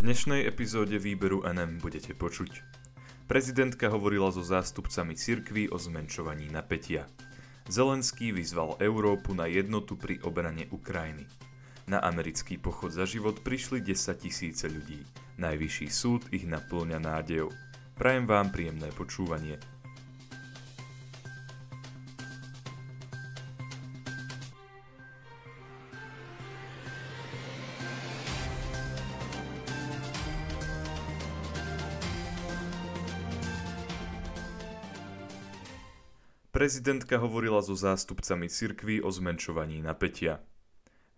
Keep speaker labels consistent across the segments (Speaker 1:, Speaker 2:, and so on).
Speaker 1: dnešnej epizóde výberu NM budete počuť. Prezidentka hovorila so zástupcami cirkví o zmenšovaní napätia. Zelenský vyzval Európu na jednotu pri obrane Ukrajiny. Na americký pochod za život prišli 10 tisíce ľudí. Najvyšší súd ich naplňa nádejou. Prajem vám príjemné počúvanie. Prezidentka hovorila so zástupcami cirkví o zmenšovaní napätia.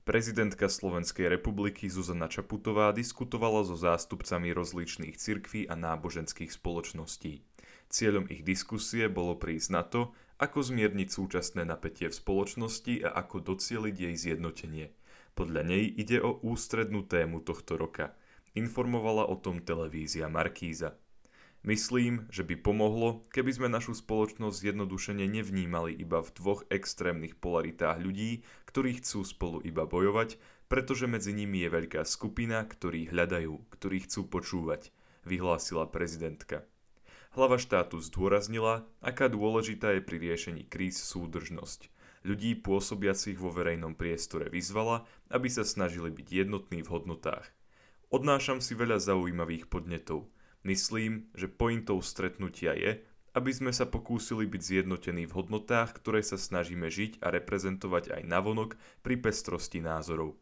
Speaker 1: Prezidentka Slovenskej republiky Zuzana Čaputová diskutovala so zástupcami rozličných cirkví a náboženských spoločností. Cieľom ich diskusie bolo prísť na to, ako zmierniť súčasné napätie v spoločnosti a ako docieliť jej zjednotenie. Podľa nej ide o ústrednú tému tohto roka. Informovala o tom televízia Markíza. Myslím, že by pomohlo, keby sme našu spoločnosť zjednodušene nevnímali iba v dvoch extrémnych polaritách ľudí, ktorí chcú spolu iba bojovať, pretože medzi nimi je veľká skupina, ktorí hľadajú, ktorí chcú počúvať, vyhlásila prezidentka. Hlava štátu zdôraznila, aká dôležitá je pri riešení kríz súdržnosť. Ľudí pôsobiacich vo verejnom priestore vyzvala, aby sa snažili byť jednotní v hodnotách. Odnášam si veľa zaujímavých podnetov – Myslím, že pointou stretnutia je, aby sme sa pokúsili byť zjednotení v hodnotách, ktoré sa snažíme žiť a reprezentovať aj navonok pri pestrosti názorov.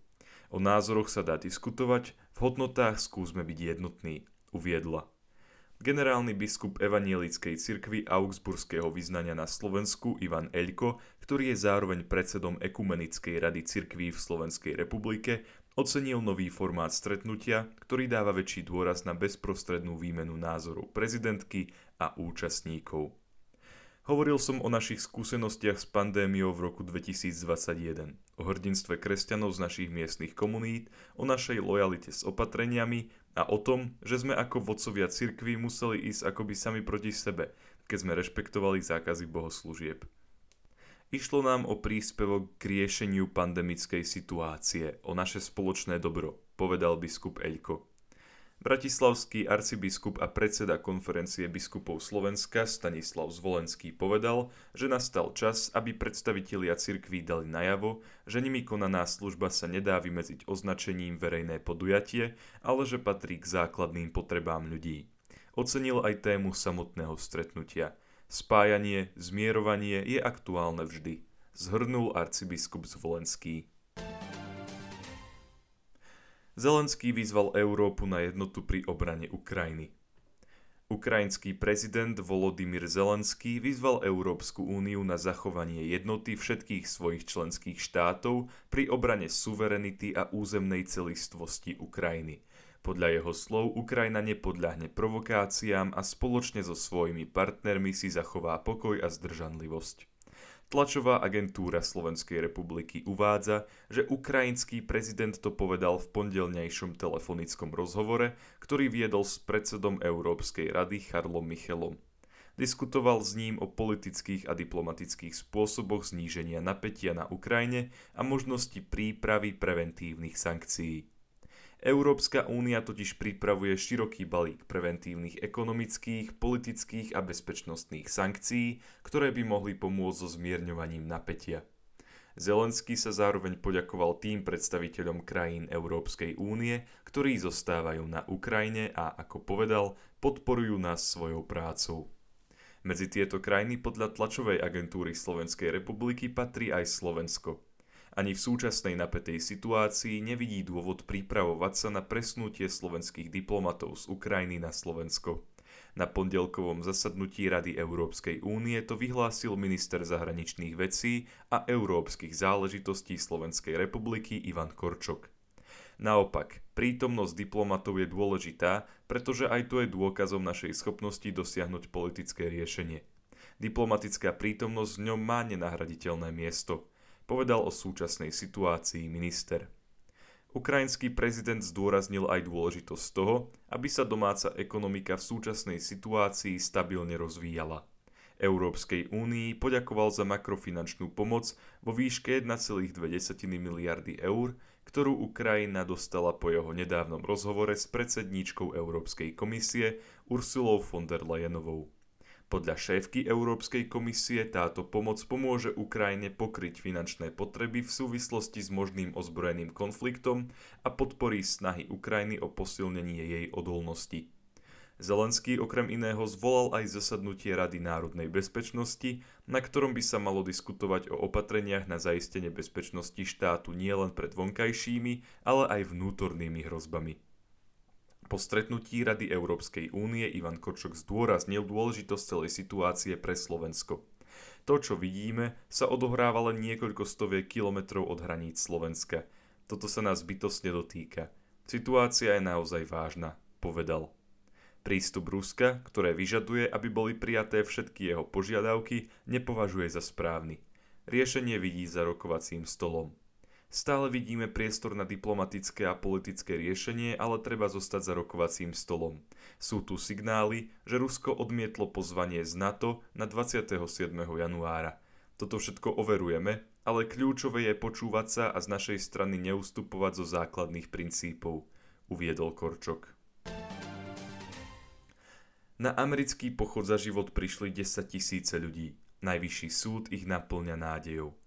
Speaker 1: O názoroch sa dá diskutovať, v hodnotách skúsme byť jednotní, uviedla. Generálny biskup Evanielickej cirkvi Augsburského vyznania na Slovensku Ivan Eľko, ktorý je zároveň predsedom Ekumenickej rady cirkví v Slovenskej republike, Ocenil nový formát stretnutia, ktorý dáva väčší dôraz na bezprostrednú výmenu názorov prezidentky a účastníkov. Hovoril som o našich skúsenostiach s pandémiou v roku 2021, o hrdinstve kresťanov z našich miestnych komunít, o našej lojalite s opatreniami a o tom, že sme ako vodcovia cirkvi museli ísť akoby sami proti sebe, keď sme rešpektovali zákazy bohoslúžieb. Išlo nám o príspevok k riešeniu pandemickej situácie, o naše spoločné dobro, povedal biskup Eľko. Bratislavský arcibiskup a predseda konferencie biskupov Slovenska Stanislav Zvolenský povedal, že nastal čas, aby predstavitelia cirkví dali najavo, že nimi konaná služba sa nedá vymedziť označením verejné podujatie, ale že patrí k základným potrebám ľudí. Ocenil aj tému samotného stretnutia – Spájanie, zmierovanie je aktuálne vždy, zhrnul arcibiskup Zvolenský. Zelenský vyzval Európu na jednotu pri obrane Ukrajiny. Ukrajinský prezident Volodymyr Zelenský vyzval Európsku úniu na zachovanie jednoty všetkých svojich členských štátov pri obrane suverenity a územnej celistvosti Ukrajiny – podľa jeho slov Ukrajina nepodľahne provokáciám a spoločne so svojimi partnermi si zachová pokoj a zdržanlivosť. Tlačová agentúra Slovenskej republiky uvádza, že ukrajinský prezident to povedal v pondelnejšom telefonickom rozhovore, ktorý viedol s predsedom Európskej rady Charlom Michelom. Diskutoval s ním o politických a diplomatických spôsoboch zníženia napätia na Ukrajine a možnosti prípravy preventívnych sankcií. Európska únia totiž pripravuje široký balík preventívnych ekonomických, politických a bezpečnostných sankcií, ktoré by mohli pomôcť so zmierňovaním napätia. Zelenský sa zároveň poďakoval tým predstaviteľom krajín Európskej únie, ktorí zostávajú na Ukrajine a, ako povedal, podporujú nás svojou prácou. Medzi tieto krajiny podľa tlačovej agentúry Slovenskej republiky patrí aj Slovensko – ani v súčasnej napätej situácii nevidí dôvod pripravovať sa na presnutie slovenských diplomatov z Ukrajiny na Slovensko. Na pondelkovom zasadnutí Rady Európskej únie to vyhlásil minister zahraničných vecí a európskych záležitostí Slovenskej republiky Ivan Korčok. Naopak, prítomnosť diplomatov je dôležitá, pretože aj to je dôkazom našej schopnosti dosiahnuť politické riešenie. Diplomatická prítomnosť v ňom má nenahraditeľné miesto – povedal o súčasnej situácii minister. Ukrajinský prezident zdôraznil aj dôležitosť toho, aby sa domáca ekonomika v súčasnej situácii stabilne rozvíjala. Európskej únii poďakoval za makrofinančnú pomoc vo výške 1,2 miliardy eur, ktorú Ukrajina dostala po jeho nedávnom rozhovore s predsedníčkou Európskej komisie Ursulou von der Leyenovou. Podľa šéfky Európskej komisie táto pomoc pomôže Ukrajine pokryť finančné potreby v súvislosti s možným ozbrojeným konfliktom a podporí snahy Ukrajiny o posilnenie jej odolnosti. Zelenský okrem iného zvolal aj zasadnutie Rady národnej bezpečnosti, na ktorom by sa malo diskutovať o opatreniach na zaistenie bezpečnosti štátu nielen pred vonkajšími, ale aj vnútornými hrozbami. Po stretnutí Rady Európskej únie Ivan Kočok zdôraznil dôležitosť celej situácie pre Slovensko. To, čo vidíme, sa odohráva len niekoľko stoviek kilometrov od hraníc Slovenska. Toto sa nás bytosne dotýka. Situácia je naozaj vážna, povedal. Prístup Ruska, ktoré vyžaduje, aby boli prijaté všetky jeho požiadavky, nepovažuje za správny. Riešenie vidí za rokovacím stolom. Stále vidíme priestor na diplomatické a politické riešenie, ale treba zostať za rokovacím stolom. Sú tu signály, že Rusko odmietlo pozvanie z NATO na 27. januára. Toto všetko overujeme, ale kľúčové je počúvať sa a z našej strany neustupovať zo základných princípov, uviedol Korčok. Na americký pochod za život prišli 10 tisíce ľudí. Najvyšší súd ich naplňa nádejou.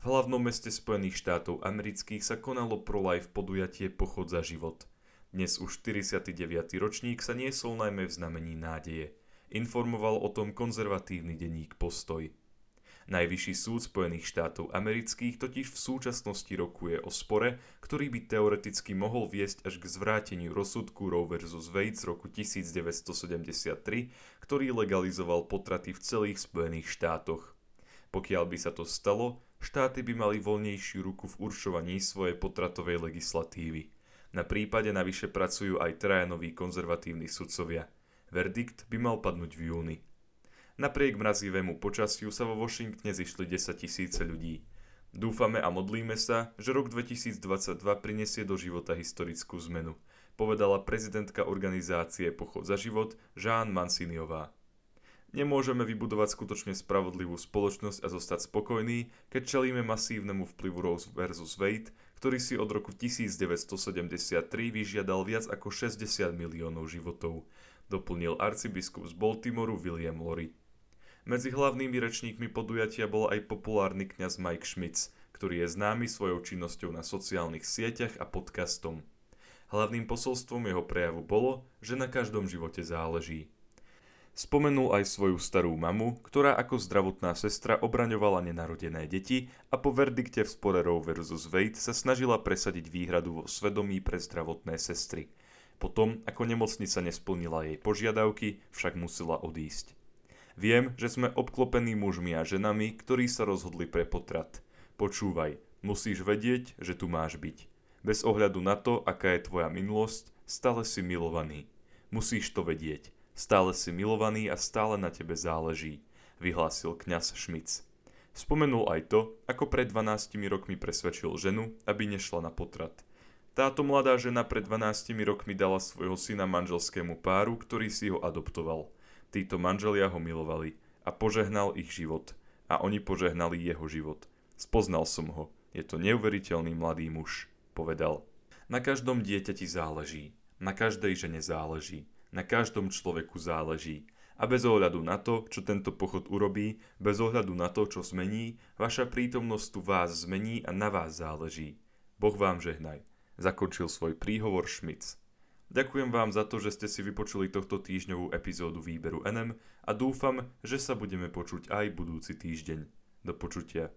Speaker 1: V hlavnom meste Spojených štátov amerických sa konalo pro-life podujatie Pochod za život. Dnes už 49. ročník sa niesol najmä v znamení nádeje. Informoval o tom konzervatívny denník Postoj. Najvyšší súd Spojených štátov amerických totiž v súčasnosti rokuje o spore, ktorý by teoreticky mohol viesť až k zvráteniu rozsudku Roe vs. Wade z roku 1973, ktorý legalizoval potraty v celých Spojených štátoch. Pokiaľ by sa to stalo, štáty by mali voľnejšiu ruku v určovaní svojej potratovej legislatívy. Na prípade navyše pracujú aj traja noví konzervatívni sudcovia. Verdikt by mal padnúť v júni. Napriek mrazivému počasiu sa vo Washingtone zišli 10 tisíce ľudí. Dúfame a modlíme sa, že rok 2022 prinesie do života historickú zmenu, povedala prezidentka organizácie Pochod za život Jean Manciniová. Nemôžeme vybudovať skutočne spravodlivú spoločnosť a zostať spokojní, keď čelíme masívnemu vplyvu Rose versus Wade, ktorý si od roku 1973 vyžiadal viac ako 60 miliónov životov, doplnil arcibiskup z Baltimoru William Lori. Medzi hlavnými rečníkmi podujatia bol aj populárny kňaz Mike Schmitz, ktorý je známy svojou činnosťou na sociálnych sieťach a podcastom. Hlavným posolstvom jeho prejavu bolo, že na každom živote záleží. Spomenul aj svoju starú mamu, ktorá ako zdravotná sestra obraňovala nenarodené deti a po verdikte v spore Roe vs. Wade sa snažila presadiť výhradu vo svedomí pre zdravotné sestry. Potom, ako nemocnica nesplnila jej požiadavky, však musela odísť. Viem, že sme obklopení mužmi a ženami, ktorí sa rozhodli pre potrat. Počúvaj, musíš vedieť, že tu máš byť. Bez ohľadu na to, aká je tvoja minulosť, stále si milovaný. Musíš to vedieť. Stále si milovaný a stále na tebe záleží, vyhlásil kňaz Šmic. Spomenul aj to, ako pred 12 rokmi presvedčil ženu, aby nešla na potrat. Táto mladá žena pred 12 rokmi dala svojho syna manželskému páru, ktorý si ho adoptoval. Títo manželia ho milovali a požehnal ich život. A oni požehnali jeho život. Spoznal som ho. Je to neuveriteľný mladý muž, povedal. Na každom dieťati záleží. Na každej žene záleží. Na každom človeku záleží. A bez ohľadu na to, čo tento pochod urobí, bez ohľadu na to, čo zmení, vaša prítomnosť tu vás zmení a na vás záleží. Boh vám žehnaj. Zakončil svoj príhovor Šmic. Ďakujem vám za to, že ste si vypočuli tohto týždňovú epizódu výberu NM a dúfam, že sa budeme počuť aj budúci týždeň. Do počutia.